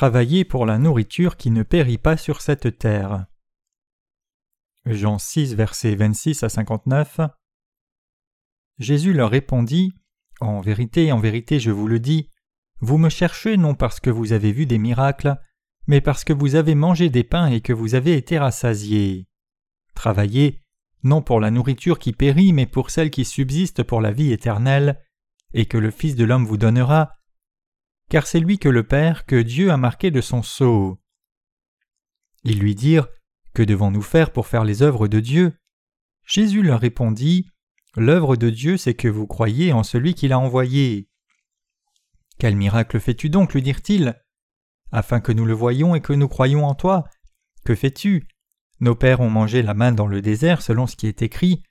Travaillez pour la nourriture qui ne périt pas sur cette terre. Jean 6, versets 26 à 59. Jésus leur répondit En vérité, en vérité, je vous le dis, vous me cherchez non parce que vous avez vu des miracles, mais parce que vous avez mangé des pains et que vous avez été rassasiés. Travaillez, non pour la nourriture qui périt, mais pour celle qui subsiste pour la vie éternelle, et que le Fils de l'homme vous donnera, car c'est lui que le Père, que Dieu a marqué de son sceau. Ils lui dirent Que devons-nous faire pour faire les œuvres de Dieu? Jésus leur répondit L'œuvre de Dieu, c'est que vous croyez en celui qui l'a envoyé. Quel miracle fais-tu donc? lui dirent-ils Afin que nous le voyions et que nous croyions en toi. Que fais-tu? Nos pères ont mangé la main dans le désert selon ce qui est écrit.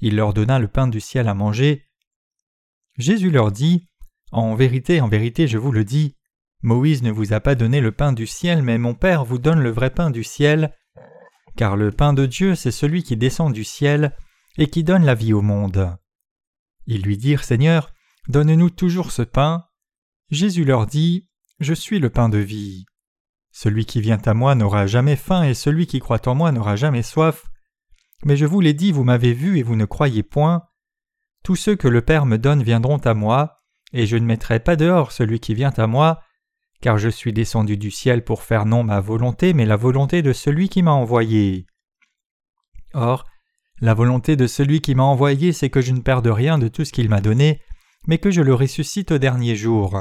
Il leur donna le pain du ciel à manger. Jésus leur dit en vérité, en vérité, je vous le dis, Moïse ne vous a pas donné le pain du ciel, mais mon Père vous donne le vrai pain du ciel, car le pain de Dieu, c'est celui qui descend du ciel et qui donne la vie au monde. Ils lui dirent, Seigneur, donne-nous toujours ce pain. Jésus leur dit, Je suis le pain de vie. Celui qui vient à moi n'aura jamais faim, et celui qui croit en moi n'aura jamais soif. Mais je vous l'ai dit, vous m'avez vu, et vous ne croyez point. Tous ceux que le Père me donne viendront à moi, et je ne mettrai pas dehors celui qui vient à moi, car je suis descendu du ciel pour faire non ma volonté, mais la volonté de celui qui m'a envoyé. Or, la volonté de celui qui m'a envoyé, c'est que je ne perde rien de tout ce qu'il m'a donné, mais que je le ressuscite au dernier jour.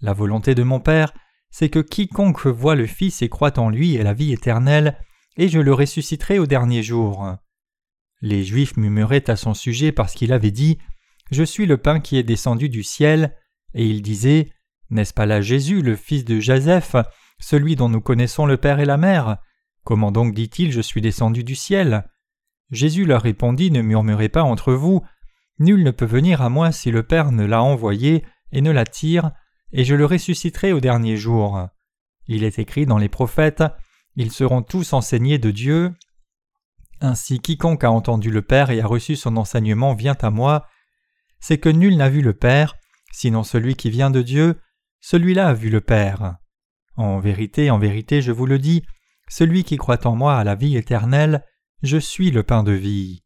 La volonté de mon Père, c'est que quiconque voit le Fils et croit en lui ait la vie éternelle, et je le ressusciterai au dernier jour. Les Juifs murmuraient à son sujet parce qu'il avait dit je suis le pain qui est descendu du ciel. Et il disait N'est-ce pas là Jésus, le fils de Joseph, celui dont nous connaissons le Père et la Mère? Comment donc dit-il Je suis descendu du ciel? Jésus leur répondit Ne murmurez pas entre vous. Nul ne peut venir à moi si le Père ne l'a envoyé et ne l'attire, et je le ressusciterai au dernier jour. Il est écrit dans les prophètes Ils seront tous enseignés de Dieu. Ainsi quiconque a entendu le Père et a reçu son enseignement vient à moi, c'est que nul n'a vu le Père, sinon celui qui vient de Dieu, celui-là a vu le Père. En vérité, en vérité, je vous le dis, celui qui croit en moi a la vie éternelle, je suis le pain de vie.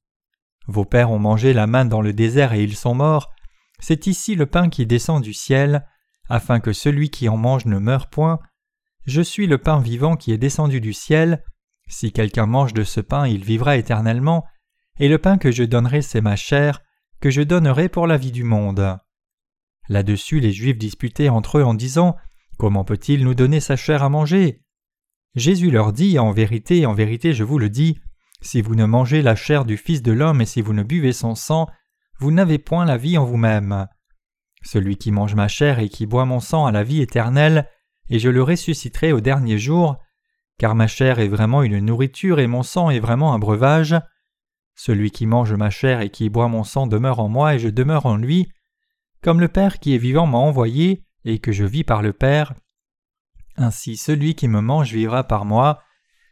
Vos pères ont mangé la manne dans le désert et ils sont morts, c'est ici le pain qui descend du ciel, afin que celui qui en mange ne meure point. Je suis le pain vivant qui est descendu du ciel, si quelqu'un mange de ce pain il vivra éternellement, et le pain que je donnerai c'est ma chair, que je donnerai pour la vie du monde. Là-dessus les Juifs disputaient entre eux en disant Comment peut-il nous donner sa chair à manger? Jésus leur dit En vérité, en vérité, je vous le dis, si vous ne mangez la chair du Fils de l'homme et si vous ne buvez son sang, vous n'avez point la vie en vous-même. Celui qui mange ma chair et qui boit mon sang a la vie éternelle, et je le ressusciterai au dernier jour, car ma chair est vraiment une nourriture et mon sang est vraiment un breuvage. Celui qui mange ma chair et qui boit mon sang demeure en moi et je demeure en lui. Comme le Père qui est vivant m'a envoyé et que je vis par le Père, ainsi celui qui me mange vivra par moi.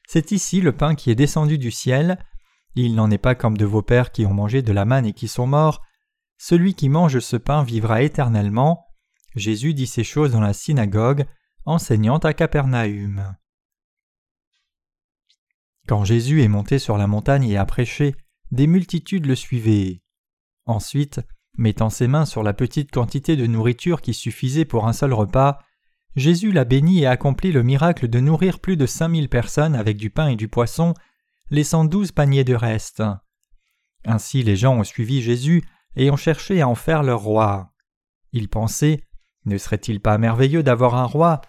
C'est ici le pain qui est descendu du ciel. Il n'en est pas comme de vos pères qui ont mangé de la manne et qui sont morts. Celui qui mange ce pain vivra éternellement. Jésus dit ces choses dans la synagogue, enseignant à Capernaum. Quand Jésus est monté sur la montagne et a prêché, des multitudes le suivaient. Ensuite, mettant ses mains sur la petite quantité de nourriture qui suffisait pour un seul repas, Jésus l'a béni et accomplit le miracle de nourrir plus de cinq mille personnes avec du pain et du poisson, laissant douze paniers de reste. Ainsi les gens ont suivi Jésus et ont cherché à en faire leur roi. Ils pensaient Ne serait-il pas merveilleux d'avoir un roi?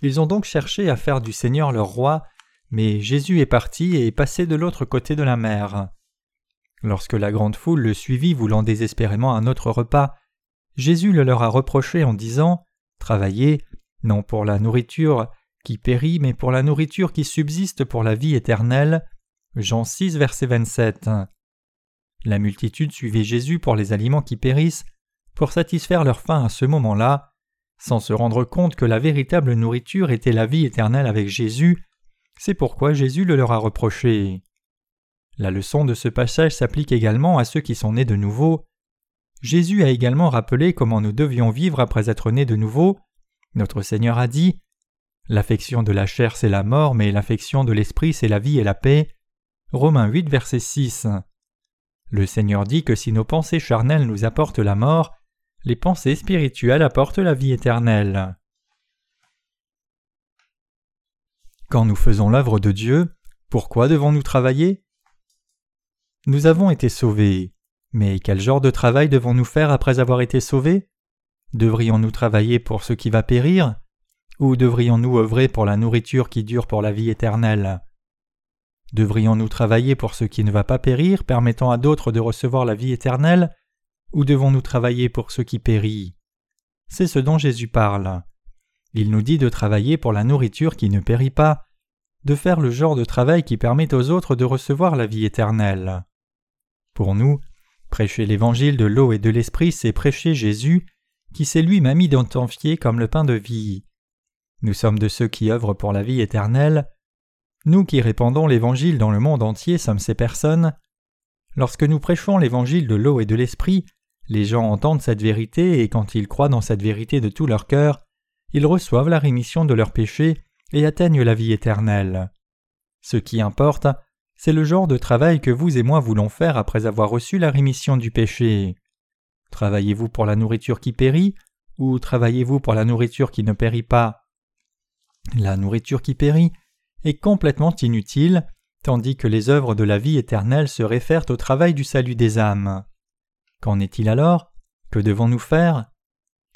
Ils ont donc cherché à faire du Seigneur leur roi, mais Jésus est parti et est passé de l'autre côté de la mer. Lorsque la grande foule le suivit voulant désespérément un autre repas, Jésus le leur a reproché en disant Travaillez, non pour la nourriture qui périt, mais pour la nourriture qui subsiste pour la vie éternelle. Jean 6, verset 27. La multitude suivait Jésus pour les aliments qui périssent, pour satisfaire leur faim à ce moment-là, sans se rendre compte que la véritable nourriture était la vie éternelle avec Jésus. C'est pourquoi Jésus le leur a reproché. La leçon de ce passage s'applique également à ceux qui sont nés de nouveau. Jésus a également rappelé comment nous devions vivre après être nés de nouveau. Notre Seigneur a dit L'affection de la chair c'est la mort, mais l'affection de l'esprit c'est la vie et la paix. Romains 8 verset 6. Le Seigneur dit que si nos pensées charnelles nous apportent la mort, les pensées spirituelles apportent la vie éternelle. Quand nous faisons l'œuvre de Dieu, pourquoi devons-nous travailler? Nous avons été sauvés. Mais quel genre de travail devons-nous faire après avoir été sauvés? Devrions-nous travailler pour ce qui va périr? Ou devrions-nous œuvrer pour la nourriture qui dure pour la vie éternelle? Devrions-nous travailler pour ce qui ne va pas périr, permettant à d'autres de recevoir la vie éternelle? Ou devons-nous travailler pour ce qui périt? C'est ce dont Jésus parle. Il nous dit de travailler pour la nourriture qui ne périt pas, de faire le genre de travail qui permet aux autres de recevoir la vie éternelle. Pour nous, prêcher l'évangile de l'eau et de l'esprit, c'est prêcher Jésus, qui s'est lui-même identifié comme le pain de vie. Nous sommes de ceux qui œuvrent pour la vie éternelle. Nous qui répandons l'évangile dans le monde entier sommes ces personnes. Lorsque nous prêchons l'évangile de l'eau et de l'esprit, les gens entendent cette vérité et quand ils croient dans cette vérité de tout leur cœur, ils reçoivent la rémission de leurs péchés et atteignent la vie éternelle. Ce qui importe, c'est le genre de travail que vous et moi voulons faire après avoir reçu la rémission du péché. Travaillez-vous pour la nourriture qui périt ou travaillez-vous pour la nourriture qui ne périt pas? La nourriture qui périt est complètement inutile, tandis que les œuvres de la vie éternelle se réfèrent au travail du salut des âmes. Qu'en est-il alors? Que devons-nous faire?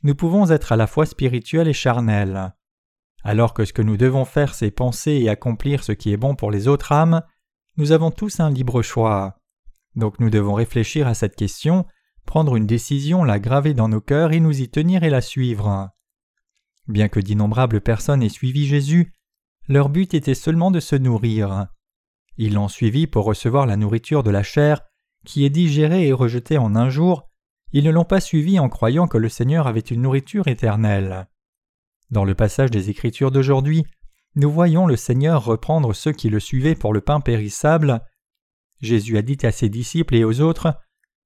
Nous pouvons être à la fois spirituels et charnels. Alors que ce que nous devons faire, c'est penser et accomplir ce qui est bon pour les autres âmes, nous avons tous un libre choix. Donc nous devons réfléchir à cette question, prendre une décision, la graver dans nos cœurs et nous y tenir et la suivre. Bien que d'innombrables personnes aient suivi Jésus, leur but était seulement de se nourrir. Ils l'ont suivi pour recevoir la nourriture de la chair, qui est digérée et rejetée en un jour, ils ne l'ont pas suivi en croyant que le Seigneur avait une nourriture éternelle. Dans le passage des Écritures d'aujourd'hui, nous voyons le Seigneur reprendre ceux qui le suivaient pour le pain périssable. Jésus a dit à ses disciples et aux autres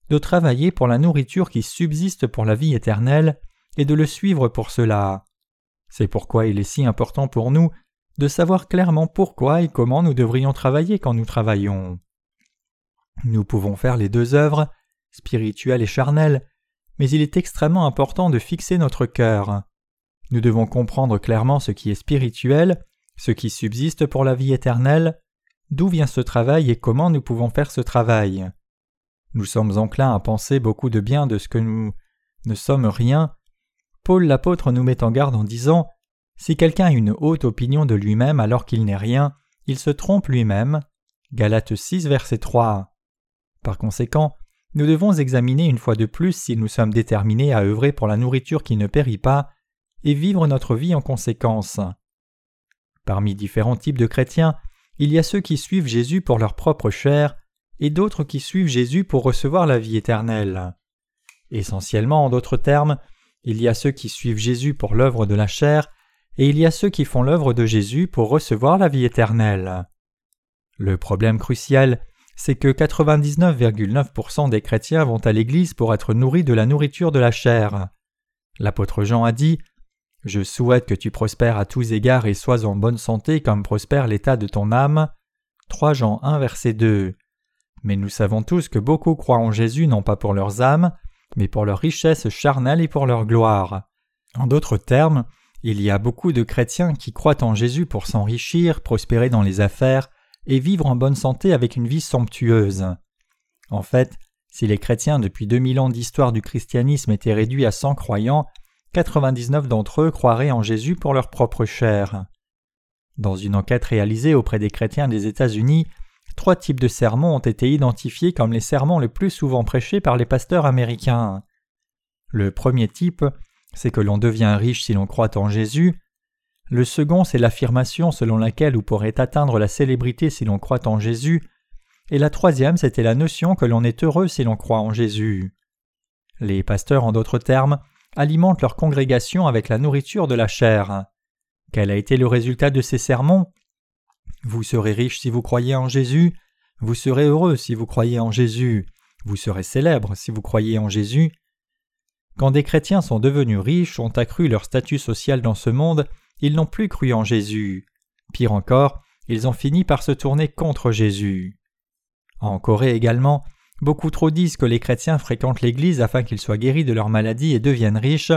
de travailler pour la nourriture qui subsiste pour la vie éternelle et de le suivre pour cela. C'est pourquoi il est si important pour nous de savoir clairement pourquoi et comment nous devrions travailler quand nous travaillons. Nous pouvons faire les deux œuvres, spirituelles et charnelles, mais il est extrêmement important de fixer notre cœur. Nous devons comprendre clairement ce qui est spirituel, ce qui subsiste pour la vie éternelle, d'où vient ce travail et comment nous pouvons faire ce travail? Nous sommes enclins à penser beaucoup de bien de ce que nous ne sommes rien. Paul l'apôtre nous met en garde en disant Si quelqu'un a une haute opinion de lui-même alors qu'il n'est rien, il se trompe lui-même. Galates 6, verset 3. Par conséquent, nous devons examiner une fois de plus si nous sommes déterminés à œuvrer pour la nourriture qui ne périt pas, et vivre notre vie en conséquence. Parmi différents types de chrétiens, il y a ceux qui suivent Jésus pour leur propre chair, et d'autres qui suivent Jésus pour recevoir la vie éternelle. Essentiellement, en d'autres termes, il y a ceux qui suivent Jésus pour l'œuvre de la chair, et il y a ceux qui font l'œuvre de Jésus pour recevoir la vie éternelle. Le problème crucial, c'est que 99,9% des chrétiens vont à l'Église pour être nourris de la nourriture de la chair. L'apôtre Jean a dit je souhaite que tu prospères à tous égards et sois en bonne santé comme prospère l'état de ton âme. 3 Jean 1 verset 2. Mais nous savons tous que beaucoup croient en Jésus non pas pour leurs âmes, mais pour leur richesse charnelle et pour leur gloire. En d'autres termes, il y a beaucoup de chrétiens qui croient en Jésus pour s'enrichir, prospérer dans les affaires et vivre en bonne santé avec une vie somptueuse. En fait, si les chrétiens depuis 2000 ans d'histoire du christianisme étaient réduits à 100 croyants, 99 d'entre eux croiraient en Jésus pour leur propre chair. Dans une enquête réalisée auprès des chrétiens des États-Unis, trois types de sermons ont été identifiés comme les sermons les plus souvent prêchés par les pasteurs américains. Le premier type, c'est que l'on devient riche si l'on croit en Jésus. Le second, c'est l'affirmation selon laquelle on pourrait atteindre la célébrité si l'on croit en Jésus. Et la troisième, c'était la notion que l'on est heureux si l'on croit en Jésus. Les pasteurs, en d'autres termes, alimentent leur congrégation avec la nourriture de la chair. Quel a été le résultat de ces sermons? Vous serez riche si vous croyez en Jésus, vous serez heureux si vous croyez en Jésus, vous serez célèbre si vous croyez en Jésus. Quand des chrétiens sont devenus riches, ont accru leur statut social dans ce monde ils n'ont plus cru en Jésus. Pire encore, ils ont fini par se tourner contre Jésus. En Corée également, beaucoup trop disent que les chrétiens fréquentent l'Église afin qu'ils soient guéris de leur maladie et deviennent riches,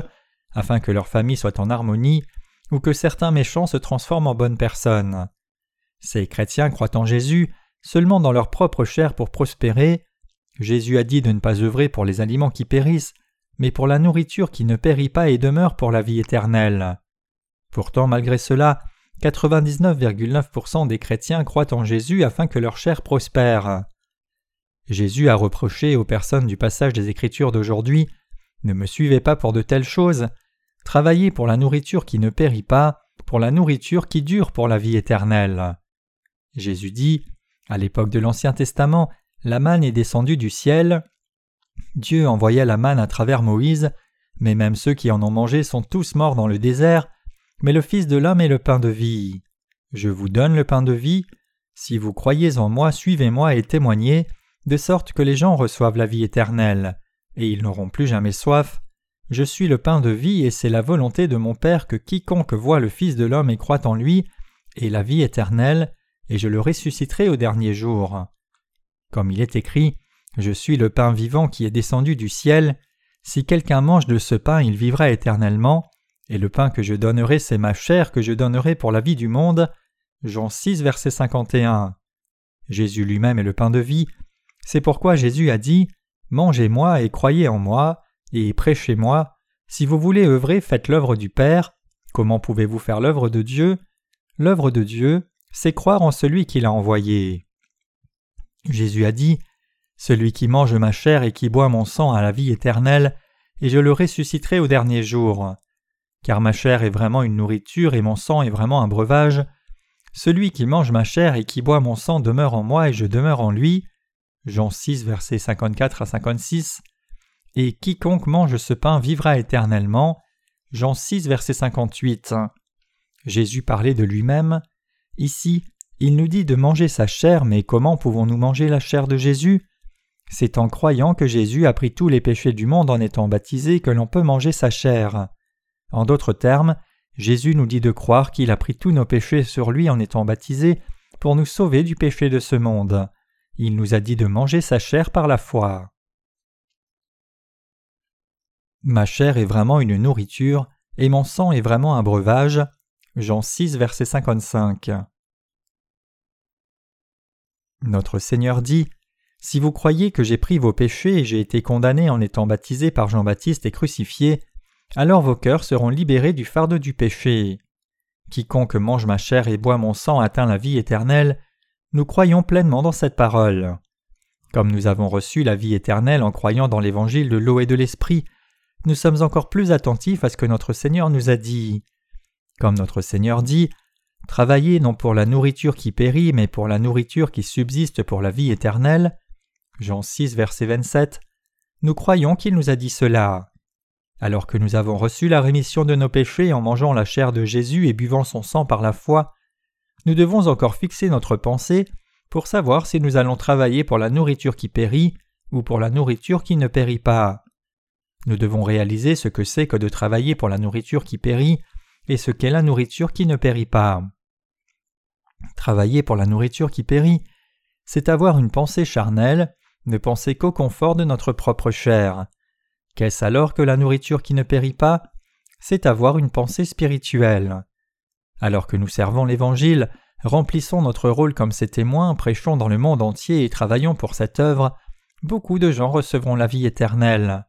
afin que leur famille soit en harmonie, ou que certains méchants se transforment en bonnes personnes. Ces chrétiens croient en Jésus seulement dans leur propre chair pour prospérer. Jésus a dit de ne pas œuvrer pour les aliments qui périssent, mais pour la nourriture qui ne périt pas et demeure pour la vie éternelle. Pourtant, malgré cela, 99,9% des chrétiens croient en Jésus afin que leur chair prospère. Jésus a reproché aux personnes du passage des Écritures d'aujourd'hui Ne me suivez pas pour de telles choses, travaillez pour la nourriture qui ne périt pas, pour la nourriture qui dure pour la vie éternelle. Jésus dit À l'époque de l'Ancien Testament, la manne est descendue du ciel. Dieu envoya la manne à travers Moïse, mais même ceux qui en ont mangé sont tous morts dans le désert, mais le Fils de l'homme est le pain de vie. Je vous donne le pain de vie. Si vous croyez en moi, suivez-moi et témoignez, de sorte que les gens reçoivent la vie éternelle, et ils n'auront plus jamais soif. Je suis le pain de vie, et c'est la volonté de mon Père que quiconque voit le Fils de l'homme et croit en lui ait la vie éternelle, et je le ressusciterai au dernier jour. Comme il est écrit, Je suis le pain vivant qui est descendu du ciel. Si quelqu'un mange de ce pain, il vivra éternellement. Et le pain que je donnerai, c'est ma chair que je donnerai pour la vie du monde. Jean 6, verset 51. Jésus lui-même est le pain de vie. C'est pourquoi Jésus a dit Mangez-moi et croyez en moi, et prêchez-moi. Si vous voulez œuvrer, faites l'œuvre du Père. Comment pouvez-vous faire l'œuvre de Dieu? L'œuvre de Dieu, c'est croire en celui qui l'a envoyé. Jésus a dit Celui qui mange ma chair et qui boit mon sang a la vie éternelle, et je le ressusciterai au dernier jour car ma chair est vraiment une nourriture et mon sang est vraiment un breuvage. Celui qui mange ma chair et qui boit mon sang demeure en moi et je demeure en lui. Jean 6, versets 54 à 56. Et quiconque mange ce pain vivra éternellement. Jean 6, verset 58. Jésus parlait de lui-même. Ici, il nous dit de manger sa chair, mais comment pouvons-nous manger la chair de Jésus? C'est en croyant que Jésus a pris tous les péchés du monde en étant baptisé que l'on peut manger sa chair. En d'autres termes, Jésus nous dit de croire qu'il a pris tous nos péchés sur lui en étant baptisé pour nous sauver du péché de ce monde. Il nous a dit de manger sa chair par la foi. Ma chair est vraiment une nourriture, et mon sang est vraiment un breuvage. Jean 6, verset 55. Notre Seigneur dit Si vous croyez que j'ai pris vos péchés et j'ai été condamné en étant baptisé par Jean-Baptiste et crucifié, alors vos cœurs seront libérés du fardeau du péché. Quiconque mange ma chair et boit mon sang atteint la vie éternelle, nous croyons pleinement dans cette parole. Comme nous avons reçu la vie éternelle en croyant dans l'évangile de l'eau et de l'esprit, nous sommes encore plus attentifs à ce que notre Seigneur nous a dit. Comme notre Seigneur dit, Travaillez non pour la nourriture qui périt, mais pour la nourriture qui subsiste pour la vie éternelle. Jean 6, verset 27. Nous croyons qu'il nous a dit cela. Alors que nous avons reçu la rémission de nos péchés en mangeant la chair de Jésus et buvant son sang par la foi, nous devons encore fixer notre pensée pour savoir si nous allons travailler pour la nourriture qui périt ou pour la nourriture qui ne périt pas. Nous devons réaliser ce que c'est que de travailler pour la nourriture qui périt et ce qu'est la nourriture qui ne périt pas. Travailler pour la nourriture qui périt, c'est avoir une pensée charnelle, ne penser qu'au confort de notre propre chair. Qu'est-ce alors que la nourriture qui ne périt pas? C'est avoir une pensée spirituelle. Alors que nous servons l'Évangile, remplissons notre rôle comme ses témoins, prêchons dans le monde entier et travaillons pour cette œuvre, beaucoup de gens recevront la vie éternelle.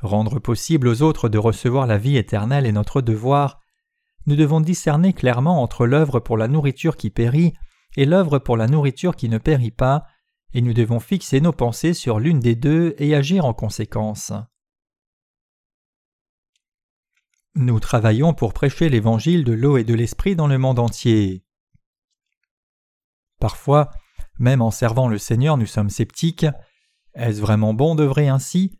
Rendre possible aux autres de recevoir la vie éternelle est notre devoir. Nous devons discerner clairement entre l'œuvre pour la nourriture qui périt et l'œuvre pour la nourriture qui ne périt pas, et nous devons fixer nos pensées sur l'une des deux et agir en conséquence. Nous travaillons pour prêcher l'évangile de l'eau et de l'esprit dans le monde entier. Parfois, même en servant le Seigneur, nous sommes sceptiques. Est-ce vraiment bon d'œuvrer ainsi?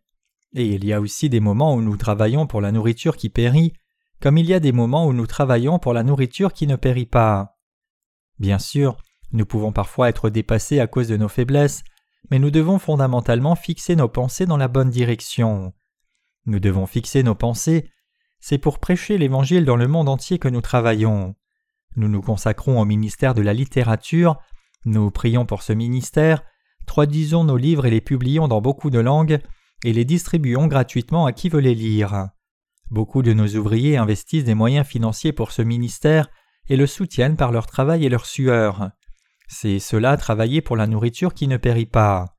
Et il y a aussi des moments où nous travaillons pour la nourriture qui périt, comme il y a des moments où nous travaillons pour la nourriture qui ne périt pas. Bien sûr, nous pouvons parfois être dépassés à cause de nos faiblesses, mais nous devons fondamentalement fixer nos pensées dans la bonne direction. Nous devons fixer nos pensées c'est pour prêcher l'Évangile dans le monde entier que nous travaillons. Nous nous consacrons au ministère de la littérature, nous prions pour ce ministère, traduisons nos livres et les publions dans beaucoup de langues, et les distribuons gratuitement à qui veut les lire. Beaucoup de nos ouvriers investissent des moyens financiers pour ce ministère et le soutiennent par leur travail et leur sueur. C'est cela travailler pour la nourriture qui ne périt pas.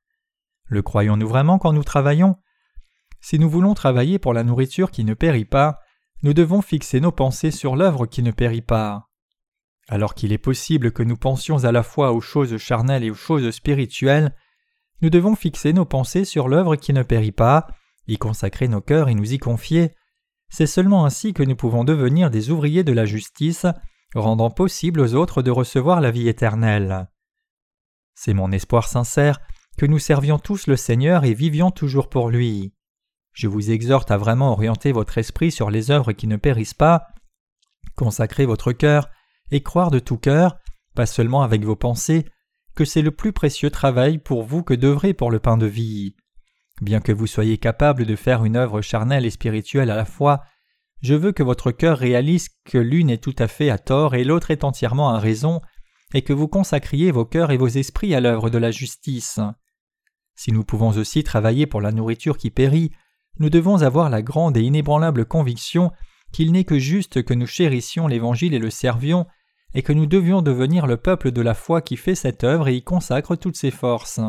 Le croyons-nous vraiment quand nous travaillons? Si nous voulons travailler pour la nourriture qui ne périt pas, nous devons fixer nos pensées sur l'œuvre qui ne périt pas. Alors qu'il est possible que nous pensions à la fois aux choses charnelles et aux choses spirituelles, nous devons fixer nos pensées sur l'œuvre qui ne périt pas, y consacrer nos cœurs et nous y confier. C'est seulement ainsi que nous pouvons devenir des ouvriers de la justice, rendant possible aux autres de recevoir la vie éternelle. C'est mon espoir sincère que nous servions tous le Seigneur et vivions toujours pour lui. Je vous exhorte à vraiment orienter votre esprit sur les œuvres qui ne périssent pas, consacrer votre cœur et croire de tout cœur, pas seulement avec vos pensées, que c'est le plus précieux travail pour vous que d'œuvrer pour le pain de vie. Bien que vous soyez capable de faire une œuvre charnelle et spirituelle à la fois, je veux que votre cœur réalise que l'une est tout à fait à tort et l'autre est entièrement à raison, et que vous consacriez vos cœurs et vos esprits à l'œuvre de la justice. Si nous pouvons aussi travailler pour la nourriture qui périt, nous devons avoir la grande et inébranlable conviction qu'il n'est que juste que nous chérissions l'Évangile et le servions, et que nous devions devenir le peuple de la foi qui fait cette œuvre et y consacre toutes ses forces.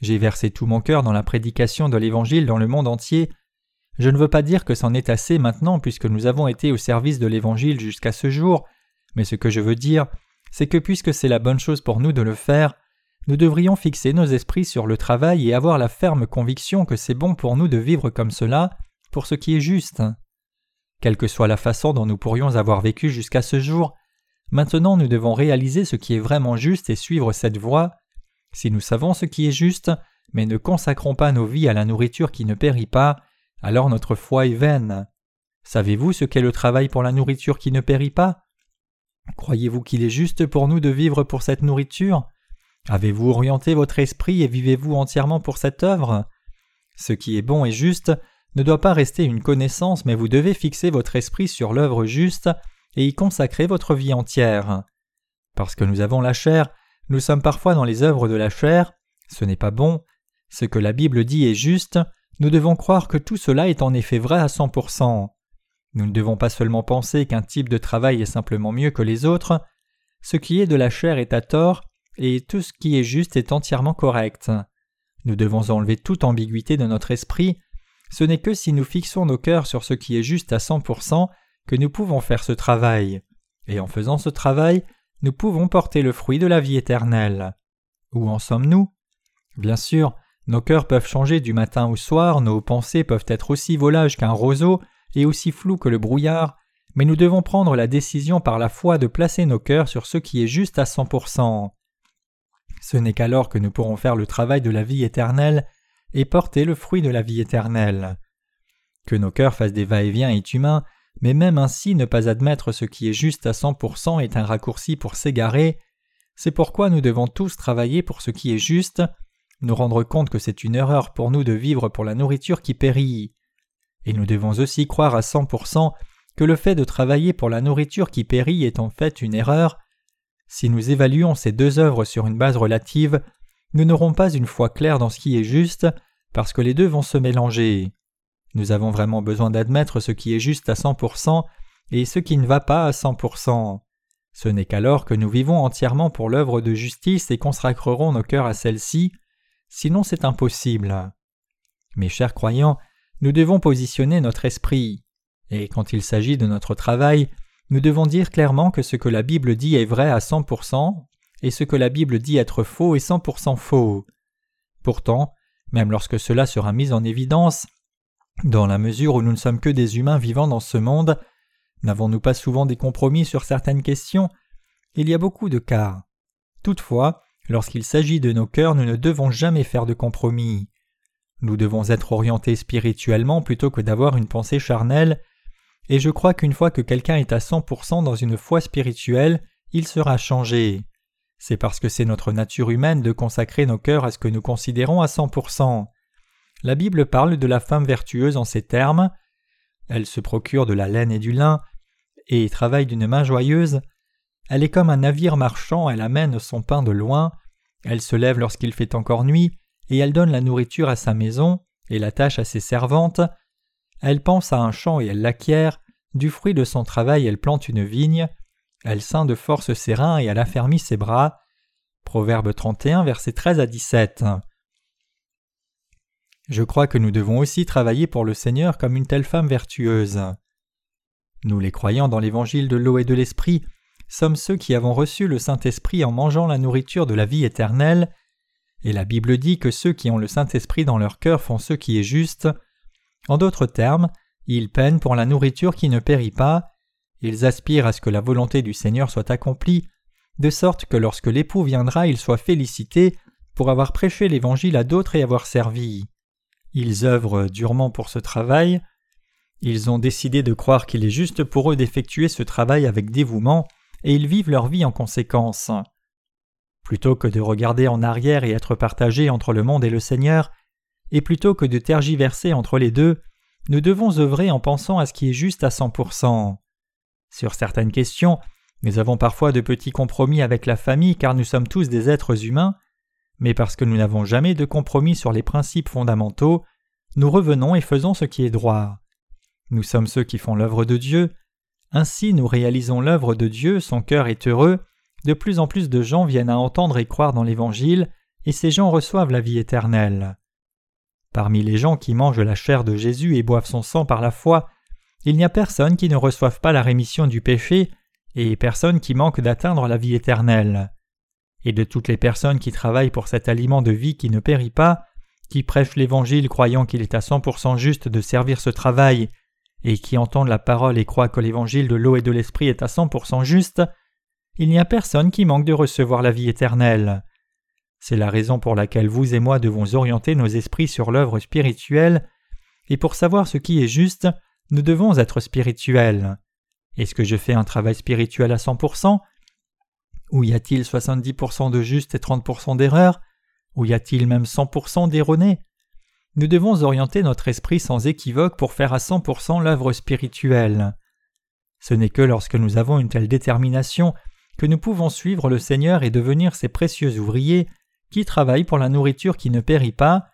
J'ai versé tout mon cœur dans la prédication de l'Évangile dans le monde entier. Je ne veux pas dire que c'en est assez maintenant puisque nous avons été au service de l'Évangile jusqu'à ce jour, mais ce que je veux dire, c'est que puisque c'est la bonne chose pour nous de le faire, nous devrions fixer nos esprits sur le travail et avoir la ferme conviction que c'est bon pour nous de vivre comme cela, pour ce qui est juste. Quelle que soit la façon dont nous pourrions avoir vécu jusqu'à ce jour, maintenant nous devons réaliser ce qui est vraiment juste et suivre cette voie. Si nous savons ce qui est juste, mais ne consacrons pas nos vies à la nourriture qui ne périt pas, alors notre foi est vaine. Savez-vous ce qu'est le travail pour la nourriture qui ne périt pas? Croyez-vous qu'il est juste pour nous de vivre pour cette nourriture? Avez-vous orienté votre esprit et vivez-vous entièrement pour cette œuvre? Ce qui est bon et juste ne doit pas rester une connaissance, mais vous devez fixer votre esprit sur l'œuvre juste et y consacrer votre vie entière. Parce que nous avons la chair, nous sommes parfois dans les œuvres de la chair, ce n'est pas bon. Ce que la Bible dit est juste, nous devons croire que tout cela est en effet vrai à 100%. Nous ne devons pas seulement penser qu'un type de travail est simplement mieux que les autres, ce qui est de la chair est à tort, et tout ce qui est juste est entièrement correct. Nous devons enlever toute ambiguïté de notre esprit, ce n'est que si nous fixons nos cœurs sur ce qui est juste à 100% que nous pouvons faire ce travail, et en faisant ce travail, nous pouvons porter le fruit de la vie éternelle. Où en sommes-nous? Bien sûr, nos cœurs peuvent changer du matin au soir, nos pensées peuvent être aussi volages qu'un roseau et aussi floues que le brouillard, mais nous devons prendre la décision par la foi de placer nos cœurs sur ce qui est juste à 100%. Ce n'est qu'alors que nous pourrons faire le travail de la vie éternelle et porter le fruit de la vie éternelle. Que nos cœurs fassent des va-et-vient est humain, mais même ainsi ne pas admettre ce qui est juste à 100% est un raccourci pour s'égarer. C'est pourquoi nous devons tous travailler pour ce qui est juste, nous rendre compte que c'est une erreur pour nous de vivre pour la nourriture qui périt. Et nous devons aussi croire à 100% que le fait de travailler pour la nourriture qui périt est en fait une erreur. Si nous évaluons ces deux œuvres sur une base relative, nous n'aurons pas une foi claire dans ce qui est juste, parce que les deux vont se mélanger. Nous avons vraiment besoin d'admettre ce qui est juste à 100% et ce qui ne va pas à 100%. Ce n'est qu'alors que nous vivons entièrement pour l'œuvre de justice et consacrerons nos cœurs à celle-ci, sinon c'est impossible. Mes chers croyants, nous devons positionner notre esprit, et quand il s'agit de notre travail, nous devons dire clairement que ce que la Bible dit est vrai à 100%, et ce que la Bible dit être faux est 100% faux. Pourtant, même lorsque cela sera mis en évidence, dans la mesure où nous ne sommes que des humains vivant dans ce monde, n'avons-nous pas souvent des compromis sur certaines questions? Il y a beaucoup de cas. Toutefois, lorsqu'il s'agit de nos cœurs, nous ne devons jamais faire de compromis. Nous devons être orientés spirituellement plutôt que d'avoir une pensée charnelle, et je crois qu'une fois que quelqu'un est à 100% dans une foi spirituelle, il sera changé. C'est parce que c'est notre nature humaine de consacrer nos cœurs à ce que nous considérons à 100%. La Bible parle de la femme vertueuse en ces termes. Elle se procure de la laine et du lin, et travaille d'une main joyeuse. Elle est comme un navire marchand, elle amène son pain de loin, elle se lève lorsqu'il fait encore nuit, et elle donne la nourriture à sa maison, et la tâche à ses servantes. Elle pense à un champ et elle l'acquiert, du fruit de son travail elle plante une vigne, elle ceint de force ses reins et elle affermit ses bras. Proverbe 31, versets 13 à 17. Je crois que nous devons aussi travailler pour le Seigneur comme une telle femme vertueuse. Nous les croyants dans l'évangile de l'eau et de l'esprit sommes ceux qui avons reçu le Saint-Esprit en mangeant la nourriture de la vie éternelle, et la Bible dit que ceux qui ont le Saint-Esprit dans leur cœur font ce qui est juste. En d'autres termes, ils peinent pour la nourriture qui ne périt pas, ils aspirent à ce que la volonté du Seigneur soit accomplie, de sorte que lorsque l'époux viendra, il soit félicité pour avoir prêché l'Évangile à d'autres et avoir servi. Ils œuvrent durement pour ce travail. Ils ont décidé de croire qu'il est juste pour eux d'effectuer ce travail avec dévouement, et ils vivent leur vie en conséquence. Plutôt que de regarder en arrière et être partagés entre le monde et le Seigneur, et plutôt que de tergiverser entre les deux, nous devons œuvrer en pensant à ce qui est juste à 100%. Sur certaines questions, nous avons parfois de petits compromis avec la famille car nous sommes tous des êtres humains, mais parce que nous n'avons jamais de compromis sur les principes fondamentaux, nous revenons et faisons ce qui est droit. Nous sommes ceux qui font l'œuvre de Dieu, ainsi nous réalisons l'œuvre de Dieu, son cœur est heureux, de plus en plus de gens viennent à entendre et croire dans l'Évangile, et ces gens reçoivent la vie éternelle. Parmi les gens qui mangent la chair de Jésus et boivent son sang par la foi, il n'y a personne qui ne reçoive pas la rémission du péché, et personne qui manque d'atteindre la vie éternelle et de toutes les personnes qui travaillent pour cet aliment de vie qui ne périt pas, qui prêchent l'Évangile croyant qu'il est à 100% juste de servir ce travail, et qui entendent la parole et croient que l'Évangile de l'eau et de l'Esprit est à 100% juste, il n'y a personne qui manque de recevoir la vie éternelle. C'est la raison pour laquelle vous et moi devons orienter nos esprits sur l'œuvre spirituelle, et pour savoir ce qui est juste, nous devons être spirituels. Est-ce que je fais un travail spirituel à 100% ou y a-t-il 70% de juste et 30% d'erreur? Ou y a-t-il même 100% d'erroné? Nous devons orienter notre esprit sans équivoque pour faire à 100% l'œuvre spirituelle. Ce n'est que lorsque nous avons une telle détermination que nous pouvons suivre le Seigneur et devenir ses précieux ouvriers qui travaillent pour la nourriture qui ne périt pas,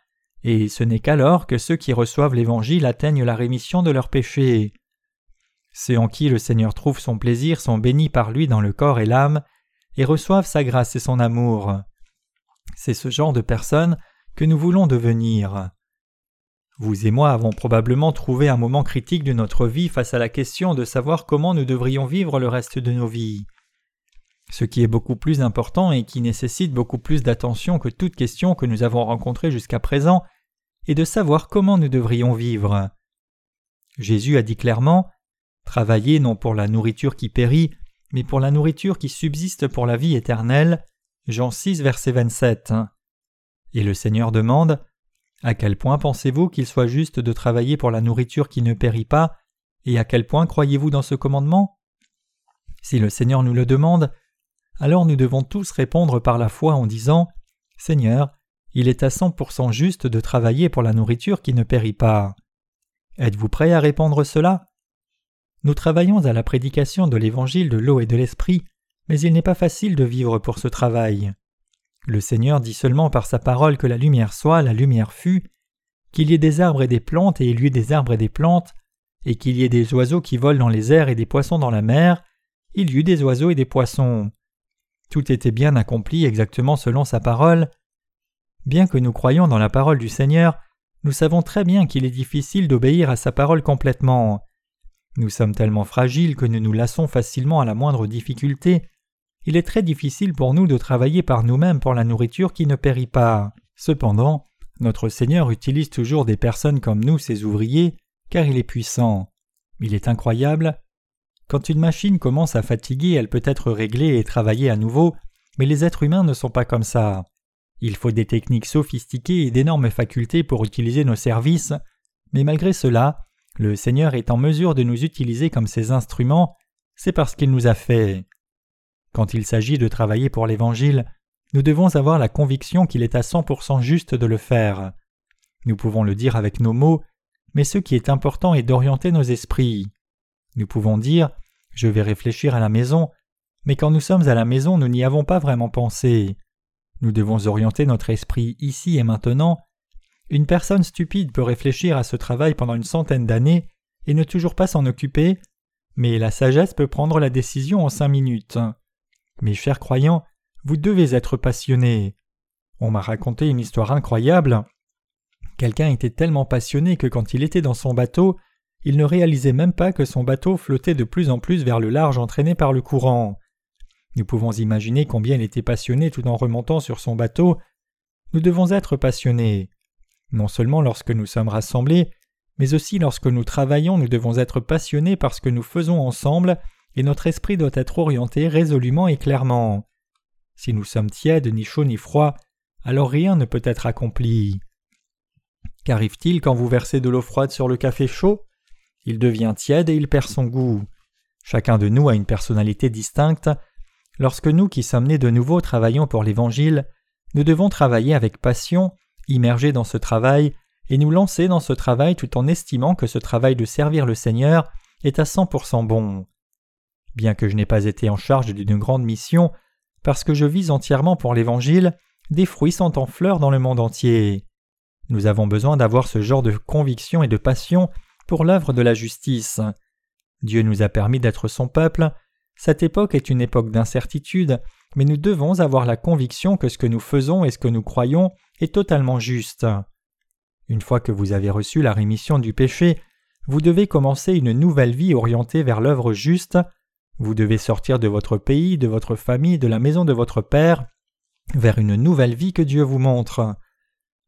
et ce n'est qu'alors que ceux qui reçoivent l'Évangile atteignent la rémission de leurs péchés. Ceux en qui le Seigneur trouve son plaisir sont bénis par lui dans le corps et l'âme, et reçoivent sa grâce et son amour. C'est ce genre de personnes que nous voulons devenir. Vous et moi avons probablement trouvé un moment critique de notre vie face à la question de savoir comment nous devrions vivre le reste de nos vies. Ce qui est beaucoup plus important et qui nécessite beaucoup plus d'attention que toute question que nous avons rencontrée jusqu'à présent est de savoir comment nous devrions vivre. Jésus a dit clairement Travaillez non pour la nourriture qui périt, mais pour la nourriture qui subsiste pour la vie éternelle. Jean 6, verset 27. Et le Seigneur demande À quel point pensez-vous qu'il soit juste de travailler pour la nourriture qui ne périt pas, et à quel point croyez-vous dans ce commandement? Si le Seigneur nous le demande, alors nous devons tous répondre par la foi en disant Seigneur, il est à 100% juste de travailler pour la nourriture qui ne périt pas. Êtes-vous prêt à répondre cela? Nous travaillons à la prédication de l'évangile de l'eau et de l'esprit, mais il n'est pas facile de vivre pour ce travail. Le Seigneur dit seulement par sa parole que la lumière soit, la lumière fut, qu'il y ait des arbres et des plantes et il y ait des arbres et des plantes, et qu'il y ait des oiseaux qui volent dans les airs et des poissons dans la mer, il y eut des oiseaux et des poissons. Était bien accompli exactement selon sa parole. Bien que nous croyions dans la parole du Seigneur, nous savons très bien qu'il est difficile d'obéir à sa parole complètement. Nous sommes tellement fragiles que nous nous lassons facilement à la moindre difficulté. Il est très difficile pour nous de travailler par nous-mêmes pour la nourriture qui ne périt pas. Cependant, notre Seigneur utilise toujours des personnes comme nous, ses ouvriers, car il est puissant. Il est incroyable. Quand une machine commence à fatiguer, elle peut être réglée et travailler à nouveau, mais les êtres humains ne sont pas comme ça. Il faut des techniques sophistiquées et d'énormes facultés pour utiliser nos services, mais malgré cela, le Seigneur est en mesure de nous utiliser comme ses instruments, c'est parce qu'il nous a fait. Quand il s'agit de travailler pour l'Évangile, nous devons avoir la conviction qu'il est à 100% juste de le faire. Nous pouvons le dire avec nos mots, mais ce qui est important est d'orienter nos esprits. Nous pouvons dire Je vais réfléchir à la maison, mais quand nous sommes à la maison, nous n'y avons pas vraiment pensé. Nous devons orienter notre esprit ici et maintenant. Une personne stupide peut réfléchir à ce travail pendant une centaine d'années et ne toujours pas s'en occuper, mais la sagesse peut prendre la décision en cinq minutes. Mes chers croyants, vous devez être passionnés. On m'a raconté une histoire incroyable. Quelqu'un était tellement passionné que quand il était dans son bateau, il ne réalisait même pas que son bateau flottait de plus en plus vers le large entraîné par le courant. Nous pouvons imaginer combien il était passionné tout en remontant sur son bateau. Nous devons être passionnés. Non seulement lorsque nous sommes rassemblés, mais aussi lorsque nous travaillons, nous devons être passionnés par ce que nous faisons ensemble, et notre esprit doit être orienté résolument et clairement. Si nous sommes tièdes, ni chauds ni froids, alors rien ne peut être accompli. Qu'arrive-t-il quand vous versez de l'eau froide sur le café chaud? Il devient tiède et il perd son goût. Chacun de nous a une personnalité distincte. Lorsque nous qui sommes nés de nouveau travaillons pour l'Évangile, nous devons travailler avec passion, immerger dans ce travail, et nous lancer dans ce travail tout en estimant que ce travail de servir le Seigneur est à cent pour cent bon. Bien que je n'ai pas été en charge d'une grande mission, parce que je vis entièrement pour l'Évangile, des fruits sont en fleurs dans le monde entier. Nous avons besoin d'avoir ce genre de conviction et de passion pour l'œuvre de la justice. Dieu nous a permis d'être son peuple. Cette époque est une époque d'incertitude, mais nous devons avoir la conviction que ce que nous faisons et ce que nous croyons est totalement juste. Une fois que vous avez reçu la rémission du péché, vous devez commencer une nouvelle vie orientée vers l'œuvre juste. Vous devez sortir de votre pays, de votre famille, de la maison de votre Père, vers une nouvelle vie que Dieu vous montre.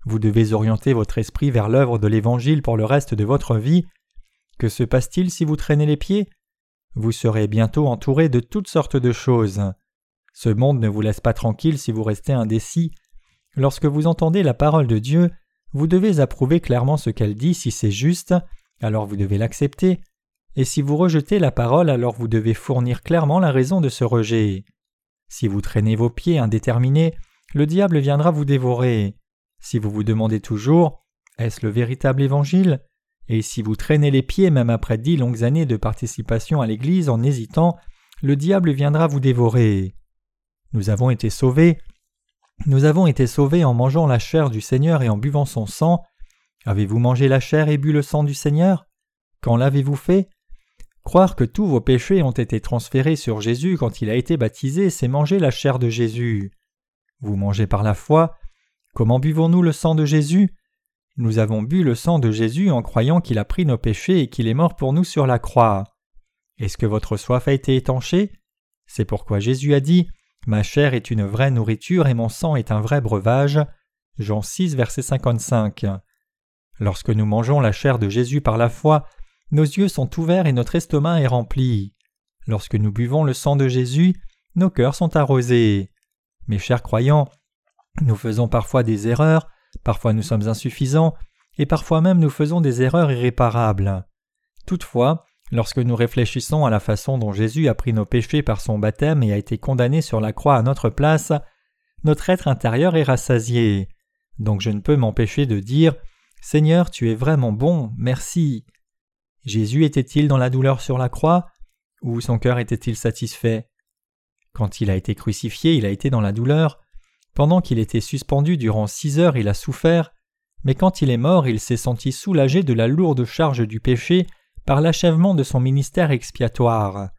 Vous devez orienter votre esprit vers l'œuvre de l'Évangile pour le reste de votre vie. Que se passe-t-il si vous traînez les pieds? Vous serez bientôt entouré de toutes sortes de choses. Ce monde ne vous laisse pas tranquille si vous restez indécis. Lorsque vous entendez la parole de Dieu, vous devez approuver clairement ce qu'elle dit si c'est juste, alors vous devez l'accepter, et si vous rejetez la parole, alors vous devez fournir clairement la raison de ce rejet. Si vous traînez vos pieds indéterminés, le diable viendra vous dévorer. Si vous vous demandez toujours Est-ce le véritable évangile? Et si vous traînez les pieds même après dix longues années de participation à l'Église en hésitant, le diable viendra vous dévorer. Nous avons été sauvés. Nous avons été sauvés en mangeant la chair du Seigneur et en buvant son sang. Avez-vous mangé la chair et bu le sang du Seigneur? Quand l'avez-vous fait? Croire que tous vos péchés ont été transférés sur Jésus quand il a été baptisé, c'est manger la chair de Jésus. Vous mangez par la foi. Comment buvons-nous le sang de Jésus? Nous avons bu le sang de Jésus en croyant qu'il a pris nos péchés et qu'il est mort pour nous sur la croix. Est-ce que votre soif a été étanchée? C'est pourquoi Jésus a dit Ma chair est une vraie nourriture et mon sang est un vrai breuvage. Jean 6, verset 55. Lorsque nous mangeons la chair de Jésus par la foi, nos yeux sont ouverts et notre estomac est rempli. Lorsque nous buvons le sang de Jésus, nos cœurs sont arrosés. Mes chers croyants, nous faisons parfois des erreurs, parfois nous sommes insuffisants, et parfois même nous faisons des erreurs irréparables. Toutefois, lorsque nous réfléchissons à la façon dont Jésus a pris nos péchés par son baptême et a été condamné sur la croix à notre place, notre être intérieur est rassasié. Donc je ne peux m'empêcher de dire Seigneur, tu es vraiment bon, merci. Jésus était-il dans la douleur sur la croix ou son cœur était-il satisfait? Quand il a été crucifié, il a été dans la douleur. Pendant qu'il était suspendu durant six heures, il a souffert, mais quand il est mort, il s'est senti soulagé de la lourde charge du péché par l'achèvement de son ministère expiatoire.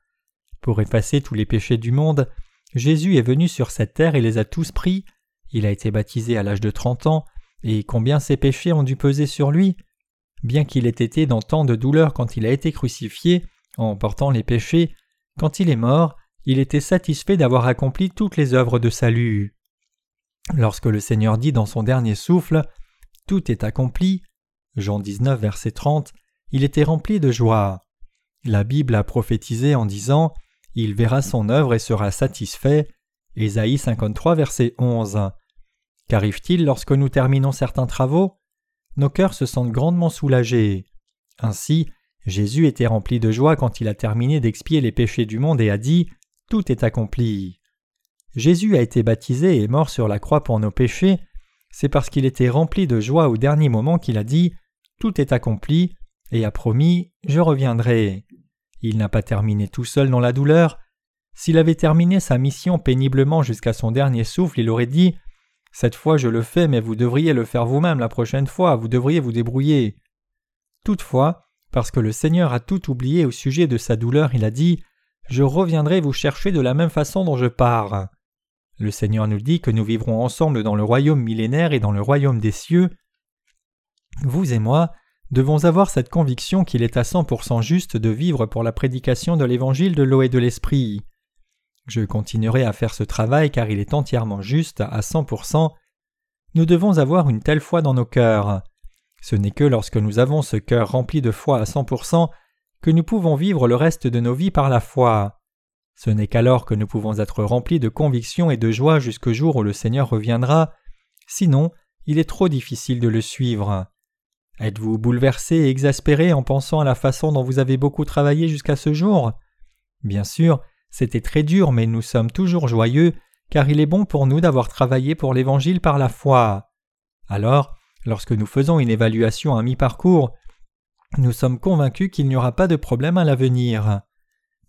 Pour effacer tous les péchés du monde, Jésus est venu sur cette terre et les a tous pris. Il a été baptisé à l'âge de trente ans, et combien ses péchés ont dû peser sur lui? Bien qu'il ait été dans tant de douleur quand il a été crucifié, en portant les péchés, quand il est mort, il était satisfait d'avoir accompli toutes les œuvres de salut. Lorsque le Seigneur dit dans son dernier souffle Tout est accompli, Jean 19, verset 30, il était rempli de joie. La Bible a prophétisé en disant Il verra son œuvre et sera satisfait. Ésaïe 53, verset 11. Qu'arrive-t-il lorsque nous terminons certains travaux? Nos cœurs se sentent grandement soulagés. Ainsi, Jésus était rempli de joie quand il a terminé d'expier les péchés du monde et a dit Tout est accompli. Jésus a été baptisé et mort sur la croix pour nos péchés, c'est parce qu'il était rempli de joie au dernier moment qu'il a dit Tout est accompli, et a promis Je reviendrai. Il n'a pas terminé tout seul dans la douleur. S'il avait terminé sa mission péniblement jusqu'à son dernier souffle, il aurait dit Cette fois je le fais, mais vous devriez le faire vous-même la prochaine fois, vous devriez vous débrouiller. Toutefois, parce que le Seigneur a tout oublié au sujet de sa douleur, il a dit Je reviendrai vous chercher de la même façon dont je pars. Le Seigneur nous dit que nous vivrons ensemble dans le royaume millénaire et dans le royaume des cieux. Vous et moi devons avoir cette conviction qu'il est à 100% juste de vivre pour la prédication de l'évangile de l'eau et de l'esprit. Je continuerai à faire ce travail car il est entièrement juste à 100%. Nous devons avoir une telle foi dans nos cœurs. Ce n'est que lorsque nous avons ce cœur rempli de foi à 100% que nous pouvons vivre le reste de nos vies par la foi. Ce n'est qu'alors que nous pouvons être remplis de conviction et de joie jusqu'au jour où le Seigneur reviendra, sinon il est trop difficile de le suivre. Êtes-vous bouleversé et exaspéré en pensant à la façon dont vous avez beaucoup travaillé jusqu'à ce jour? Bien sûr, c'était très dur, mais nous sommes toujours joyeux, car il est bon pour nous d'avoir travaillé pour l'Évangile par la foi. Alors, lorsque nous faisons une évaluation à mi-parcours, nous sommes convaincus qu'il n'y aura pas de problème à l'avenir.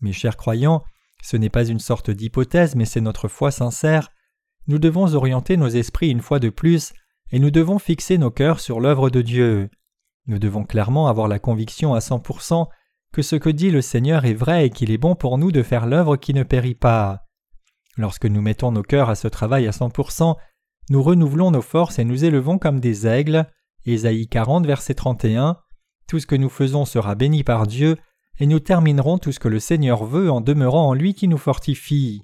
Mes chers croyants, ce n'est pas une sorte d'hypothèse, mais c'est notre foi sincère. Nous devons orienter nos esprits une fois de plus, et nous devons fixer nos cœurs sur l'œuvre de Dieu. Nous devons clairement avoir la conviction à 100% que ce que dit le Seigneur est vrai et qu'il est bon pour nous de faire l'œuvre qui ne périt pas. Lorsque nous mettons nos cœurs à ce travail à 100%, nous renouvelons nos forces et nous élevons comme des aigles. Ésaïe 40, verset 31. Tout ce que nous faisons sera béni par Dieu, et nous terminerons tout ce que le Seigneur veut en demeurant en lui qui nous fortifie.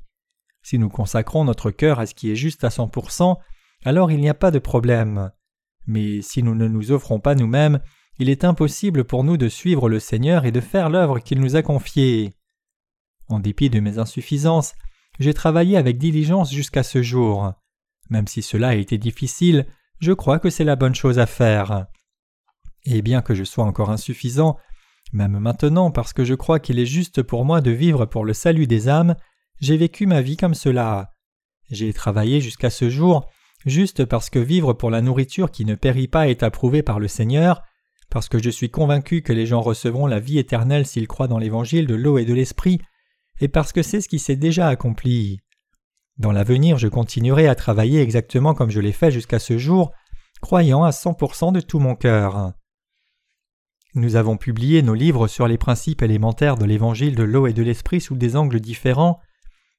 Si nous consacrons notre cœur à ce qui est juste à 100%, alors il n'y a pas de problème. Mais si nous ne nous offrons pas nous-mêmes, il est impossible pour nous de suivre le Seigneur et de faire l'œuvre qu'il nous a confiée. En dépit de mes insuffisances, j'ai travaillé avec diligence jusqu'à ce jour. Même si cela a été difficile, je crois que c'est la bonne chose à faire. Et bien que je sois encore insuffisant, même maintenant parce que je crois qu'il est juste pour moi de vivre pour le salut des âmes, j'ai vécu ma vie comme cela. J'ai travaillé jusqu'à ce jour juste parce que vivre pour la nourriture qui ne périt pas est approuvé par le Seigneur, parce que je suis convaincu que les gens recevront la vie éternelle s'ils croient dans l'évangile de l'eau et de l'esprit, et parce que c'est ce qui s'est déjà accompli. Dans l'avenir, je continuerai à travailler exactement comme je l'ai fait jusqu'à ce jour, croyant à 100% de tout mon cœur. Nous avons publié nos livres sur les principes élémentaires de l'évangile de l'eau et de l'esprit sous des angles différents.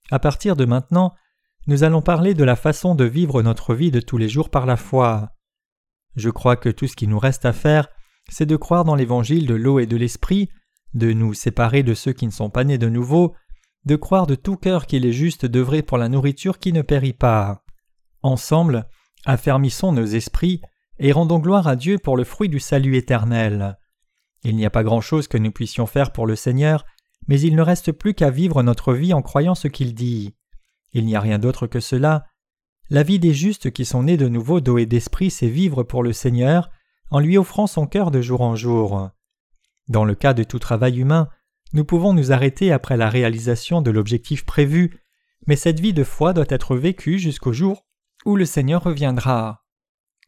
À partir de maintenant, nous allons parler de la façon de vivre notre vie de tous les jours par la foi. Je crois que tout ce qui nous reste à faire, c'est de croire dans l'évangile de l'eau et de l'esprit, de nous séparer de ceux qui ne sont pas nés de nouveau, de croire de tout cœur qu'il est juste d'œuvrer pour la nourriture qui ne périt pas. Ensemble, affermissons nos esprits et rendons gloire à Dieu pour le fruit du salut éternel. Il n'y a pas grand-chose que nous puissions faire pour le Seigneur, mais il ne reste plus qu'à vivre notre vie en croyant ce qu'il dit. Il n'y a rien d'autre que cela. La vie des justes qui sont nés de nouveau d'eau d'esprit, c'est vivre pour le Seigneur, en lui offrant son cœur de jour en jour. Dans le cas de tout travail humain, nous pouvons nous arrêter après la réalisation de l'objectif prévu, mais cette vie de foi doit être vécue jusqu'au jour où le Seigneur reviendra.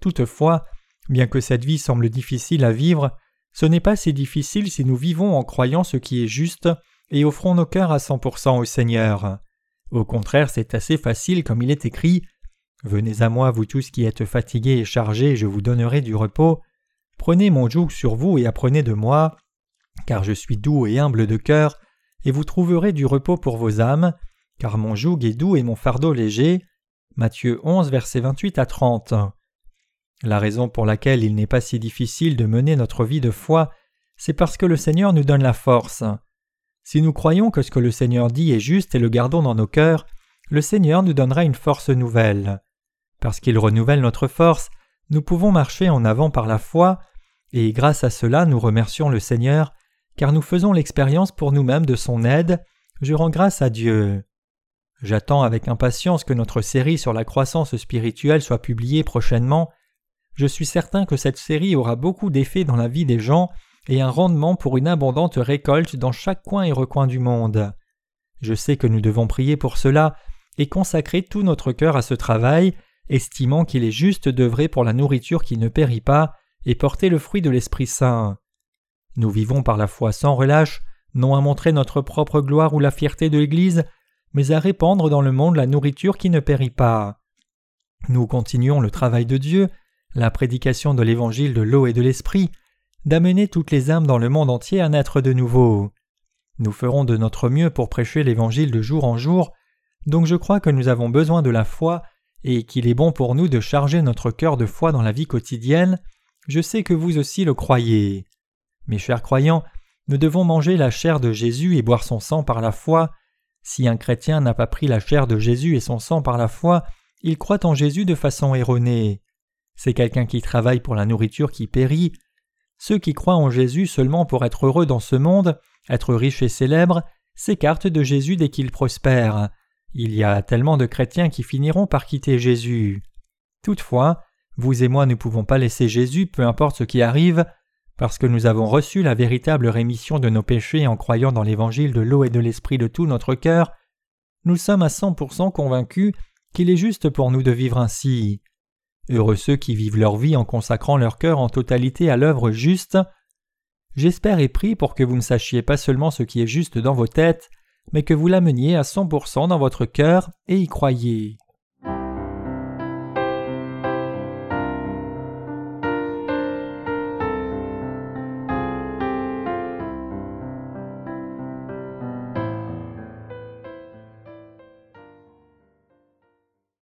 Toutefois, bien que cette vie semble difficile à vivre, ce n'est pas si difficile si nous vivons en croyant ce qui est juste et offrons nos cœurs à 100% au Seigneur. Au contraire, c'est assez facile comme il est écrit Venez à moi, vous tous qui êtes fatigués et chargés, je vous donnerai du repos. Prenez mon joug sur vous et apprenez de moi, car je suis doux et humble de cœur, et vous trouverez du repos pour vos âmes, car mon joug est doux et mon fardeau léger. Matthieu 11, versets 28 à 30. La raison pour laquelle il n'est pas si difficile de mener notre vie de foi, c'est parce que le Seigneur nous donne la force. Si nous croyons que ce que le Seigneur dit est juste et le gardons dans nos cœurs, le Seigneur nous donnera une force nouvelle. Parce qu'il renouvelle notre force, nous pouvons marcher en avant par la foi, et grâce à cela nous remercions le Seigneur, car nous faisons l'expérience pour nous-mêmes de son aide, rends grâce à Dieu. J'attends avec impatience que notre série sur la croissance spirituelle soit publiée prochainement. Je suis certain que cette série aura beaucoup d'effets dans la vie des gens et un rendement pour une abondante récolte dans chaque coin et recoin du monde. Je sais que nous devons prier pour cela et consacrer tout notre cœur à ce travail, estimant qu'il est juste d'œuvrer pour la nourriture qui ne périt pas et porter le fruit de l'Esprit Saint. Nous vivons par la foi sans relâche, non à montrer notre propre gloire ou la fierté de l'Église, mais à répandre dans le monde la nourriture qui ne périt pas. Nous continuons le travail de Dieu, la prédication de l'évangile de l'eau et de l'esprit, d'amener toutes les âmes dans le monde entier à naître de nouveau. Nous ferons de notre mieux pour prêcher l'évangile de jour en jour, donc je crois que nous avons besoin de la foi et qu'il est bon pour nous de charger notre cœur de foi dans la vie quotidienne. Je sais que vous aussi le croyez. Mes chers croyants, nous devons manger la chair de Jésus et boire son sang par la foi. Si un chrétien n'a pas pris la chair de Jésus et son sang par la foi, il croit en Jésus de façon erronée. C'est quelqu'un qui travaille pour la nourriture qui périt. Ceux qui croient en Jésus seulement pour être heureux dans ce monde, être riches et célèbres, s'écartent de Jésus dès qu'ils prospèrent. Il y a tellement de chrétiens qui finiront par quitter Jésus. Toutefois, vous et moi ne pouvons pas laisser Jésus, peu importe ce qui arrive, parce que nous avons reçu la véritable rémission de nos péchés en croyant dans l'évangile de l'eau et de l'esprit de tout notre cœur, nous sommes à cent pour cent convaincus qu'il est juste pour nous de vivre ainsi. Heureux ceux qui vivent leur vie en consacrant leur cœur en totalité à l'œuvre juste. J'espère et prie pour que vous ne sachiez pas seulement ce qui est juste dans vos têtes, mais que vous l'ameniez à cent pour cent dans votre cœur et y croyez.